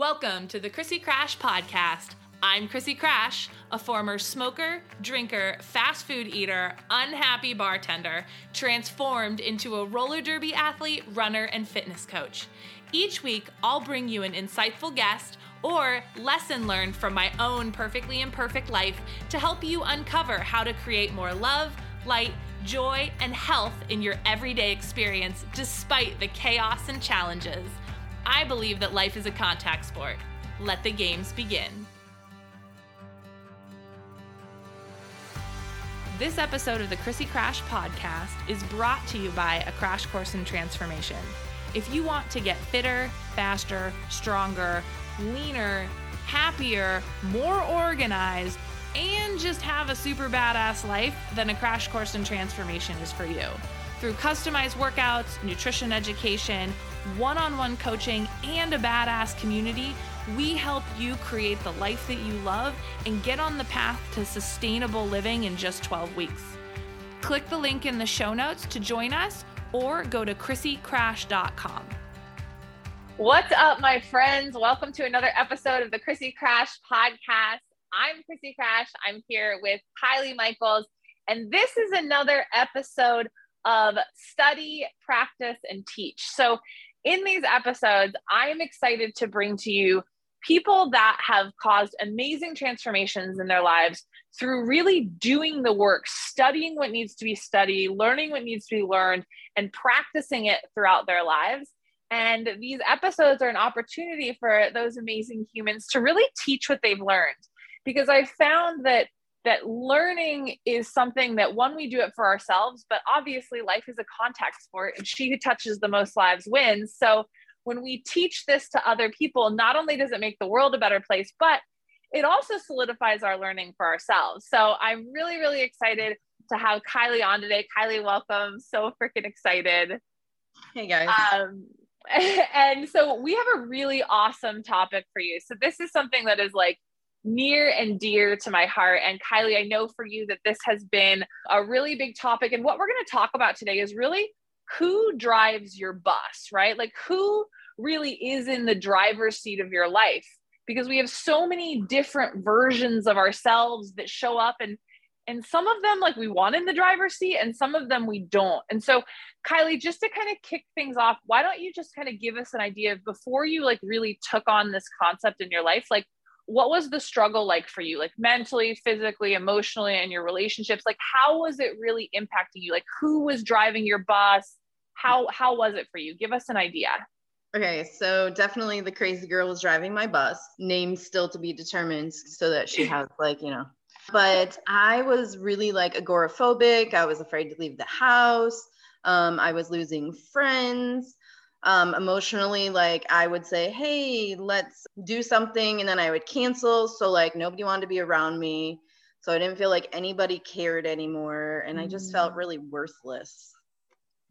Welcome to the Krissy Krash Podcast. I'm Krissy Krash, a former smoker, drinker, fast food eater, unhappy bartender, transformed into a roller derby athlete, runner, and fitness coach. Each week, I'll bring you an insightful guest or lesson learned from my own perfectly imperfect life to help you uncover how to create more love, light, joy, and health in your everyday experience despite the chaos and challenges. I believe that life is a contact sport. Let the games begin. This episode of the Krissy Krash podcast is brought to you by a crash course in transformation. If you want to get fitter, faster, stronger, leaner, happier, more organized, and just have a super badass life, then a crash course in transformation is for you. Through customized workouts, nutrition education, one on one coaching, and a badass community, we help you create the life that you love and get on the path to sustainable living in just 12 weeks. Click the link in the show notes to join us or go to krissykrash.com. What's up, my friends? Welcome to another episode of the Krissy Krash podcast. I'm Krissy Krash. I'm here with Kiley Michaels, and this is another episode of Study, Practice, and Teach. So, in these episodes, I'm excited to bring to you people that have caused amazing transformations in their lives through really doing the work, studying what needs to be studied, learning what needs to be learned, and practicing it throughout their lives. And these episodes are an opportunity for those amazing humans to really teach what they've learned. Because I found that that learning is something that one we do it for ourselves but obviously life is a contact sport and she who touches the most lives wins. So when we teach this to other people not only does it make the world a better place but it also solidifies our learning for ourselves. So i'm really really excited to have kiley on today. Kiley welcome. So freaking excited. Hey guys. Um, and so we have a really awesome topic for you. So this is something that is like near and dear to my heart. And Kiley, I know for you that this has been a really big topic. And what we're going to talk about today is really who drives your bus, right? Like who really is in the driver's seat of your life? Because we have so many different versions of ourselves that show up and and some of them like we want in the driver's seat and some of them we don't. And so Kiley, just to kind of kick things off, why don't you just kind of give us an idea of before you like really took on this concept in your life, like what was the struggle like for you like mentally physically emotionally and your relationships? Like how was it really impacting you? Like who was driving your bus? How how was it for you? Give us an idea. Okay so definitely the crazy girl was driving my bus name still to be determined so that she has like you know. But i was really like agoraphobic. I was afraid to leave the house. Um, i was losing friends um, emotionally like i would say hey let's do something and then i would cancel so like nobody wanted to be around me so i didn't feel like anybody cared anymore and i just felt mm. really worthless.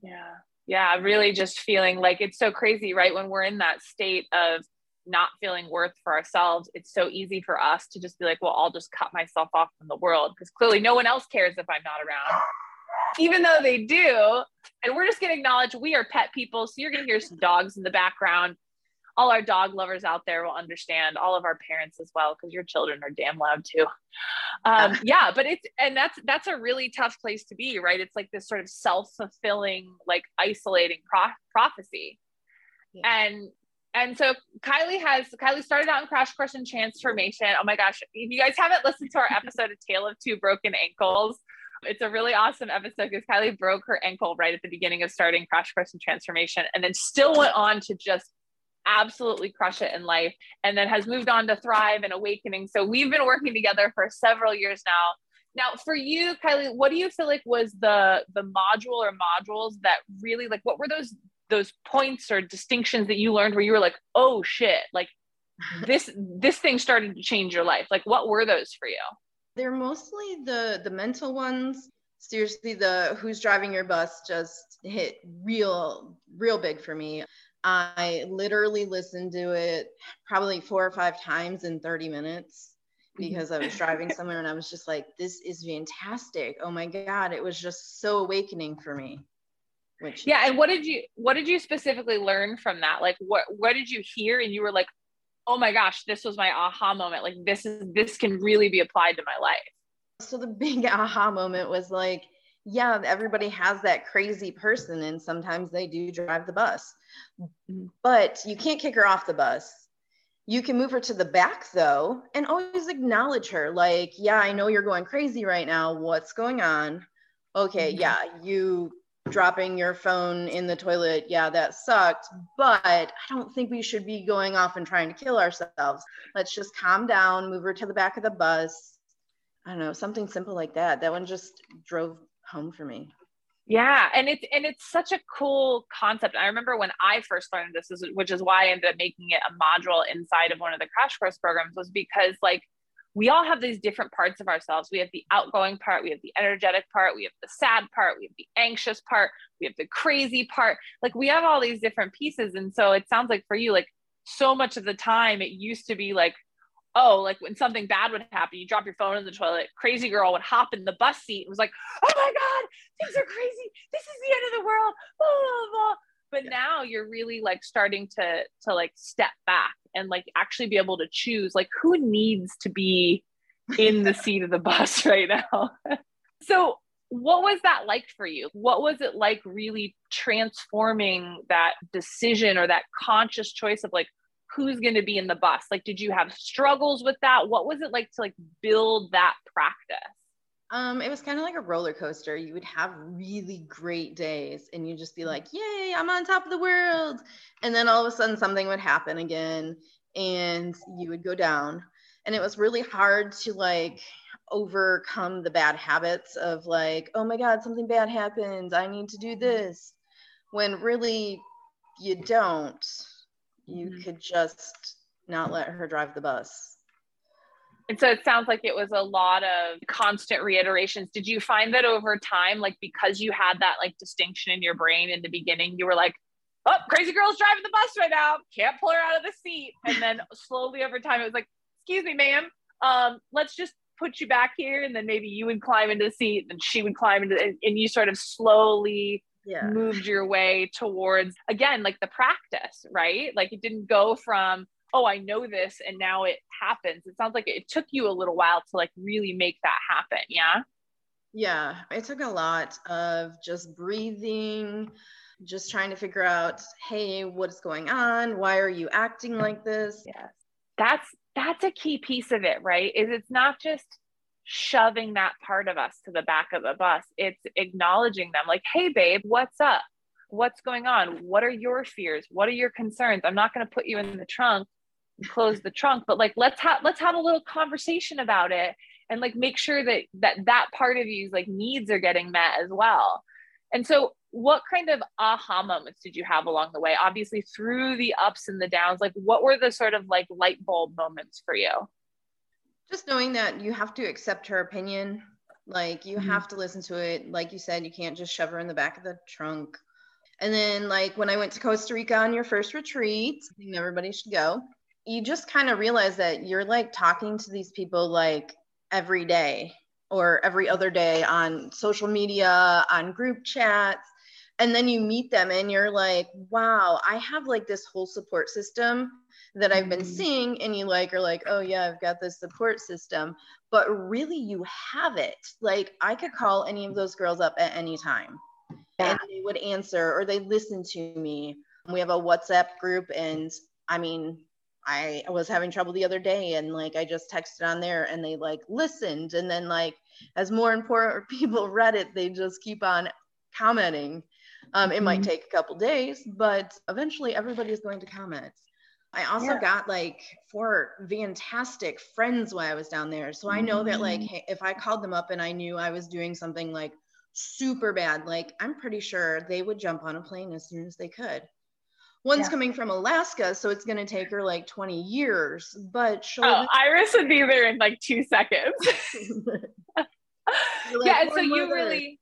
Yeah. Yeah really just feeling like it's so crazy right when we're in that state of not feeling worth for ourselves it's so easy for us to just be like well i'll just cut myself off from the world because clearly no one else cares if i'm not around even though they do. And we're just going to acknowledge we are pet people. So you're going to hear some dogs in the background. All our dog lovers out there will understand, all of our parents as well, because your children are damn loud too. Um, yeah, but it's, and that's, that's a really tough place to be, right? It's like this sort of self fulfilling, like isolating pro- prophecy. Yeah. And and so Kiley has Kiley started out in Krash Course in Transformation. Oh my gosh, if you guys haven't listened to our episode of Tale of Two Broken Ankles, it's a really awesome episode because Kiley broke her ankle right at the beginning of starting Krash Course in Transformation and then still went on to just absolutely crush it in life and then has moved on to Thrive and Awakening. So we've been working together for several years now. Now, for you, Kiley, what do you feel like was the the module or modules that really like what were those those points or distinctions that you learned where you were like, "Oh shit, like this this thing started to change your life." Like what were those for you? They're mostly the the mental ones. Seriously, the who's driving your bus just hit real real big for me. I literally listened to it probably four or five times in 30 minutes because I was driving somewhere and I was just like, this is fantastic. Oh my God. It was just so awakening for me. Which yeah, and what did you what did you specifically learn from that? Like what what did you hear and you were like, oh my gosh, this was my aha moment. Like this is this can really be applied to my life. So the big aha moment was like, yeah, everybody has that crazy person, and sometimes they do drive the bus, mm-hmm. but you can't kick her off the bus. You can move her to the back though, and always acknowledge her. Like, yeah, I know you're going crazy right now. What's going on? Okay, mm-hmm. yeah, you dropping your phone in the toilet, yeah, that sucked. But I don't think we should be going off and trying to kill ourselves. Let's just calm down, move her to the back of the bus. I don't know, something simple like that. That one just drove home for me. Yeah, and it's and it's such a cool concept. I remember when I first learned this, which is why I ended up making it a module inside of one of the crash course programs, was because like we all have these different parts of ourselves. We have the outgoing part, we have the energetic part, we have the sad part, we have the anxious part, we have the crazy part. Like we have all these different pieces. And so it sounds like for you, like so much of the time, it used to be like, oh, like when something bad would happen, you drop your phone in the toilet, crazy girl would hop in the bus seat and was like, oh my God, things are crazy. This is the end of the world. Blah, blah, blah. But yeah. now you're really like starting to to like step back and like actually be able to choose like who needs to be in the seat of the bus right now. so what was that like for you? What was it like really transforming that decision or that conscious choice of like who's going to be in the bus? Like did you have struggles with that? What was it like to like build that practice? Um, it was kind of like a roller coaster. You would have really great days and you'd just be like, Yay, I'm on top of the world. And then all of a sudden something would happen again and you would go down. And it was really hard to like overcome the bad habits of like, oh my God, something bad happened. I need to do this. When really you don't, you mm-hmm. could just not let her drive the bus and so it sounds like it was a lot of constant reiterations. Did you find that over time, like because you had that like distinction in your brain in the beginning, you were like, oh, crazy girl's driving the bus right now. Can't pull her out of the seat. And then slowly over time, it was like, excuse me, ma'am. Um, let's just put you back here. And then maybe you would climb into the seat and she would climb into and, and you sort of slowly yeah. moved your way towards again, like the practice, right? Like it didn't go from oh, I know this and now it happens. It sounds like it took you a little while to like really make that happen. Yeah. Yeah. It took a lot of just breathing, just trying to figure out, hey, what's going on? Why are you acting like this? Yes. That's that's a key piece of it, right? Is it's not just shoving that part of us to the back of the bus. It's acknowledging them like, hey babe, what's up? What's going on? What are your fears? What are your concerns? I'm not going to put you in the trunk close the trunk but like let's have let's have a little conversation about it and like make sure that that that part of you's like needs are getting met as well. And so what kind of aha moments did you have along the way? Obviously through the ups and the downs like what were the sort of like light bulb moments for you? Just knowing that you have to accept her opinion. Like you mm-hmm. have to listen to it. Like you said you can't just shove her in the back of the trunk. And then like when i went to costa rica on your first retreat i think everybody should go you just kind of realize that you're like talking to these people like every day or every other day on social media, on group chats. And then you meet them and you're like, wow, I have like this whole support system that I've been mm-hmm. seeing. And you like are like, oh yeah, I've got this support system. But really you have it. Like I could call any of those girls up at any time. Yeah. And they would answer or they listen to me. We have a WhatsApp group and I mean, I was having trouble the other day and like I just texted on there and they like listened and then like as more and more people read it they just keep on commenting. Um, it mm-hmm. might take a couple days, but eventually everybody is going to comment. I also yeah. got like four fantastic friends while I was down there. So I know mm-hmm. that like mm. if I called them up and I knew I was doing something like super bad, like I'm pretty sure they would jump on a plane as soon as they could. One's yeah. coming from Alaska, so it's going to take her like 20 years, but she'll. Oh, Iris would be there in like two seconds. like, yeah, and so you really,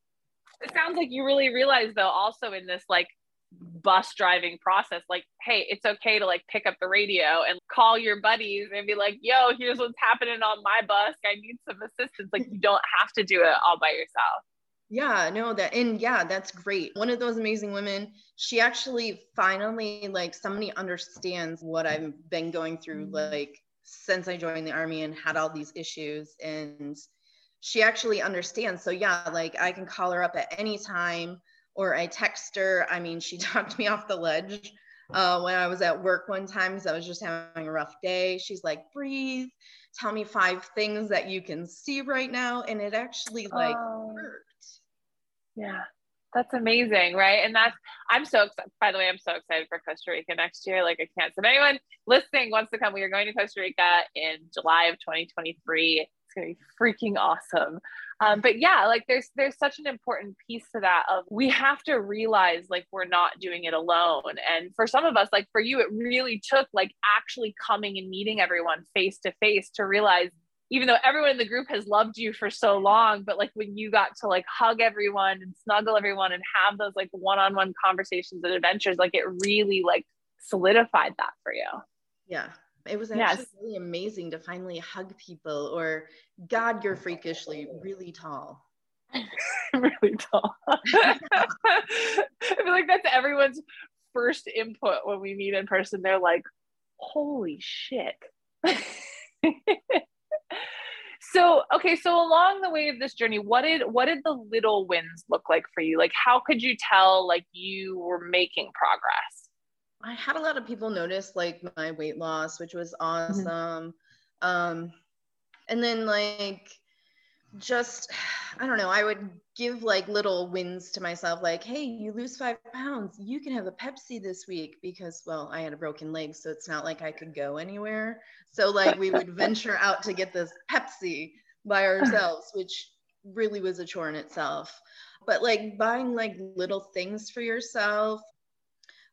it sounds like you really realize though, also in this like bus driving process, like, hey, it's okay to like pick up the radio and call your buddies and be like, yo, here's what's happening on my bus. I need some assistance. Like, you don't have to do it all by yourself. Yeah, no, that and yeah, that's great. One of those amazing women, she actually finally like somebody understands what I've been going through mm-hmm. like since I joined the army and had all these issues and she actually understands. So yeah, like I can call her up at any time or I text her. I mean, she talked me off the ledge uh, when I was at work one time because I was just having a rough day. She's like, breathe, tell me five things that you can see right now. And it actually like oh. Yeah. That's amazing, right? And that's I'm so excited. By the way, I'm so excited for Costa Rica next year. Like I can't. So if anyone listening wants to come, we are going to Costa Rica in July of 2023 It's gonna be freaking awesome. Um, but yeah, like there's there's such an important piece to that of we have to realize like we're not doing it alone. And for some of us, like for you, it really took like actually coming and meeting everyone face to face to realize even though everyone in the group has loved you for so long, but like when you got to like hug everyone and snuggle everyone and have those like one-on-one conversations and adventures, like it really like solidified that for you. Yeah, it was actually yes. really amazing to finally hug people or God, you're freakishly really tall. really tall. I feel like that's everyone's first input when we meet in person. They're like, holy shit. so okay so along the way of this journey what did what did the little wins look like for you like how could you tell like you were making progress I had a lot of people notice like my weight loss, which was mm-hmm. awesome. Mm-hmm. Um, and then like just I don't know, I would give like little wins to myself, like, hey, you lose five pounds, you can have a Pepsi this week because well, I had a broken leg, so it's not like I could go anywhere. So like we would venture out to get this Pepsi by ourselves, which really was a chore in itself. But like buying like little things for yourself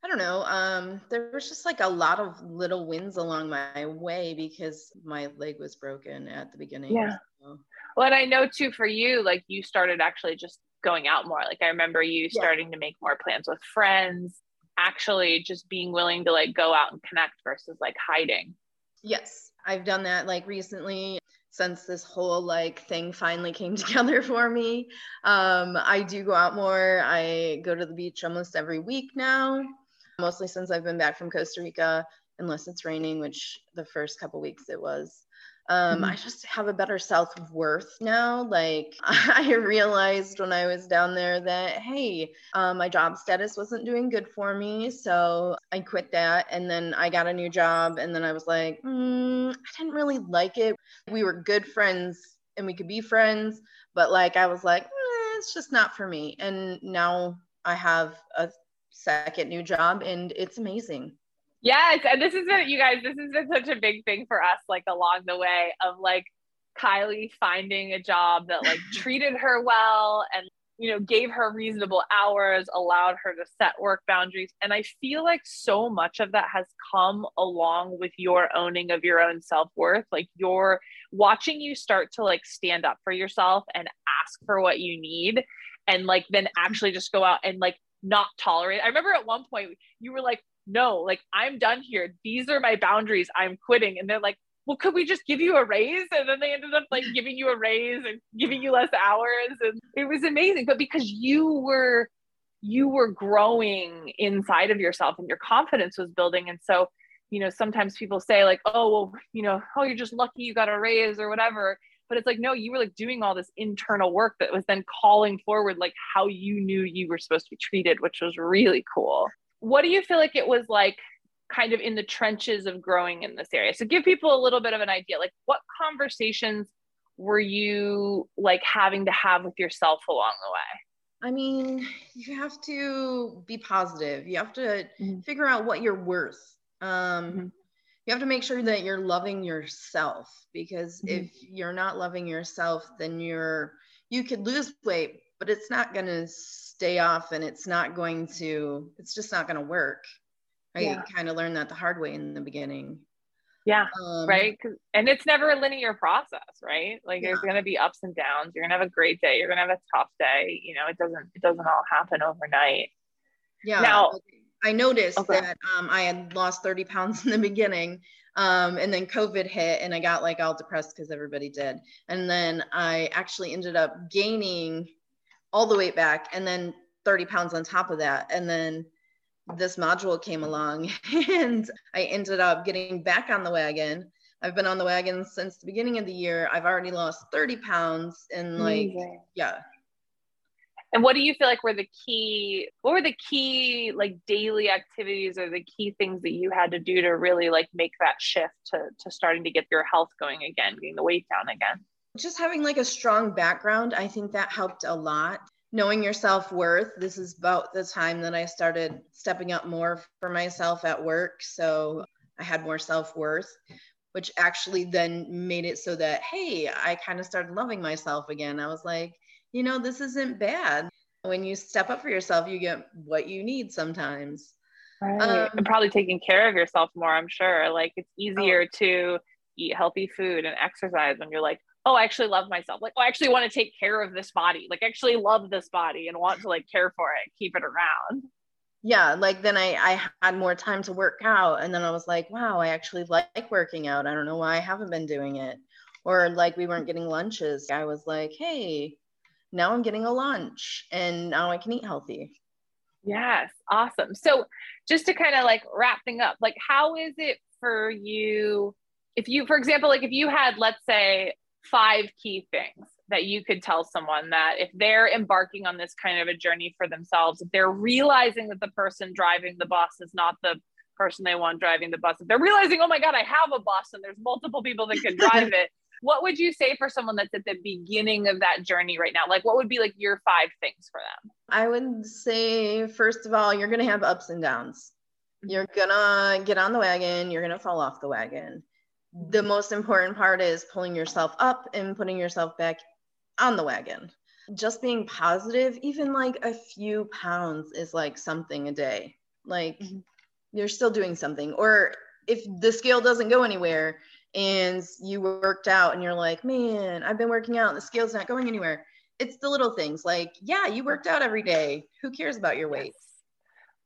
I don't know. Um, there was just like a lot of little wins along my way because my leg was broken at the beginning. Yeah. So. Well, and I know too for you, like you started actually just going out more. Like I remember you starting to make more plans with friends, actually just being willing to like go out and connect versus like hiding. Yes, I've done that like recently since this whole like thing finally came together for me. Um, I do go out more. I go to the beach almost every week now mostly since I've been back from Costa Rica, unless it's raining, which the first couple weeks it was. Um, mm-hmm. I just have a better self worth now. Like I realized when I was down there that hey, um, my job status wasn't doing good for me, so I quit that, and then I got a new job, and then I was like, mm, I didn't really like it. We were good friends, and we could be friends, but like I was like, eh, it's just not for me. And now I have a second new job and it's amazing. Yes. And this has been, you guys, this has been such a big thing for us, like along the way of like Kiley finding a job that like treated her well and, you know, gave her reasonable hours, allowed her to set work boundaries. And I feel like so much of that has come along with your owning of your own self worth. Like you're watching you start to like stand up for yourself and ask for what you need and like then actually just go out and like not tolerate. I remember at one point you were like, no, like I'm done here. These are my boundaries. I'm quitting. And they're like, well, could we just give you a raise? And then they ended up like giving you a raise and giving you less hours. And it was amazing. But because you were, you were growing inside of yourself and your confidence was building. And so, you know, sometimes people say like, oh, well, you know, oh, you're just lucky you got a raise or whatever but it's like no you were like doing all this internal work that was then calling forward like how you knew you were supposed to be treated which was really cool what do you feel like it was like kind of in the trenches of growing in this area? So give people a little bit of an idea like what conversations were you like having to have with yourself along the way? I mean you have to be positive. You have to mm-hmm. figure out what you're worth. Um mm-hmm. you have to make sure that you're loving yourself because mm-hmm. if you're not loving yourself then you're you could lose weight but it's not going to stay off and it's not going to it's just not going to work i yeah. kind of learned that the hard way in the beginning yeah um, right and it's never a linear process right like yeah. there's going to be ups and downs you're going to have a great day you're going to have a tough day you know it doesn't it doesn't all happen overnight yeah now I noticed okay. that um, I had lost 30 pounds in the beginning. Um, and then COVID hit and I got like all depressed because everybody did. And then I actually ended up gaining all the weight back and then 30 pounds on top of that. And then this module came along and I ended up getting back on the wagon. I've been on the wagon since the beginning of the year. I've already lost 30 pounds and like, Amazing. yeah. And what do you feel like were the key, what were the key like daily activities or the key things that you had to do to really like make that shift to, to starting to get your health going again, getting the weight down again? Just having like a strong background, I think that helped a lot knowing your self-worth this is about the time that i started stepping up more for myself at work so i had more self-worth which actually then made it so that hey i kind of started loving myself again i was like you know this isn't bad when you step up for yourself you get what you need sometimes right. Um, and probably taking care of yourself more i'm sure like it's easier oh. to eat healthy food and exercise when you're like oh, I actually love myself. Like, oh, I actually want to take care of this body. Like, I actually love this body and want to like care for it, keep it around. Yeah, like then I I had more time to work out, and then I was like, wow, I actually like working out. I don't know why I haven't been doing it. Or like we weren't getting lunches. I was like, hey, now I'm getting a lunch, and now I can eat healthy. Yes, awesome. So just to kind of like wrap thing up, like how is it for you? If you, for example, like if you had, let's say, five key things that you could tell someone that if they're embarking on this kind of a journey for themselves, if they're realizing that the person driving the bus is not the person they want driving the bus, if they're realizing, oh my God, I have a bus and there's multiple people that can drive it, what would you say for someone that's at the beginning of that journey right now? Like, what would be like your five things for them? I would say, first of all, you're going to have ups and downs. Mm-hmm. You're going to get on the wagon, you're going to fall off the wagon the most important part is pulling yourself up and putting yourself back on the wagon. Just being positive, even like a few pounds is like something a day. Like mm-hmm. you're still doing something. Or if the scale doesn't go anywhere and you worked out and you're like, man, I've been working out and the scale's not going anywhere. It's the little things like, yeah, you worked out every day. Who cares about your weight?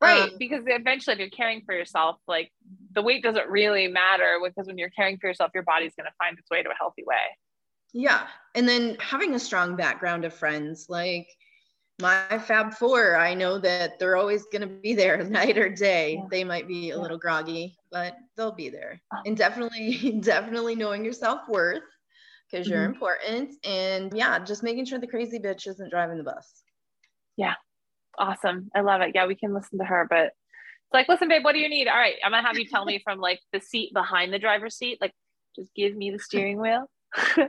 Right. Um, because eventually, if you're caring for yourself, like the weight doesn't really matter because when you're caring for yourself, your body's going to find its way to a healthy way. Yeah. And then having a strong background of friends, like my Fab Four, I know that they're always going to be there night or day. Yeah. They might be a yeah. little groggy, but they'll be there. Oh. And definitely, definitely knowing your self worth because mm-hmm. you're important. And yeah, just making sure the crazy bitch isn't driving the bus. Yeah. Awesome. I love it. Yeah, we can listen to her, but it's like, listen, babe, what do you need? All right, I'm gonna have you tell me from like the seat behind the driver's seat, like just give me the steering wheel.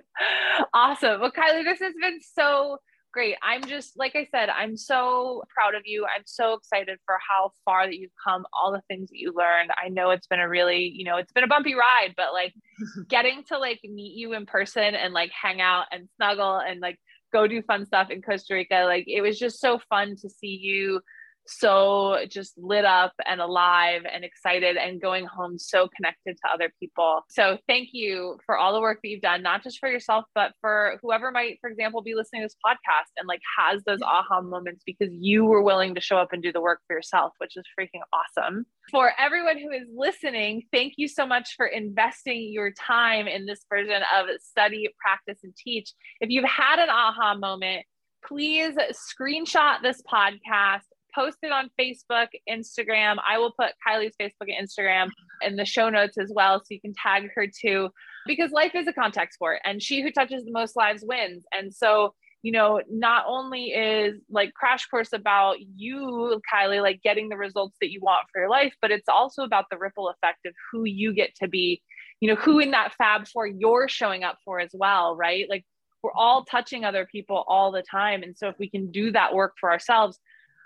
awesome. Well, Kiley, this has been so great. I'm just like I said, I'm so proud of you. I'm so excited for how far that you've come, all the things that you learned. I know it's been a really, you know, it's been a bumpy ride, but like getting to like meet you in person and like hang out and snuggle and like go do fun stuff in Costa Rica. Like it was just so fun to see you so just lit up and alive and excited and going home so connected to other people. So thank you for all the work that you've done, not just for yourself, but for whoever might, for example, be listening to this podcast and like has those aha moments because you were willing to show up and do the work for yourself, which is freaking awesome. For everyone who is listening, thank you so much for investing your time in this version of study, practice, and teach. If you've had an aha moment, please screenshot this podcast post it on Facebook, Instagram. I will put Kiley's Facebook and Instagram in the show notes as well. So you can tag her too, because life is a contact sport and she who touches the most lives wins. And so, you know, not only is like Krash Course about you, Kiley, like getting the results that you want for your life, but it's also about the ripple effect of who you get to be, you know, who in that Fab Four you're showing up for as well, right? Like we're all touching other people all the time. And so if we can do that work for ourselves,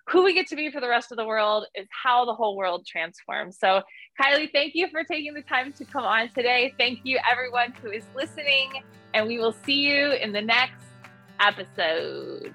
who we get to be for the rest of the world is how the whole world transforms. So, Kiley, thank you for taking the time to come on today. Thank you, everyone who is listening, and we will see you in the next episode.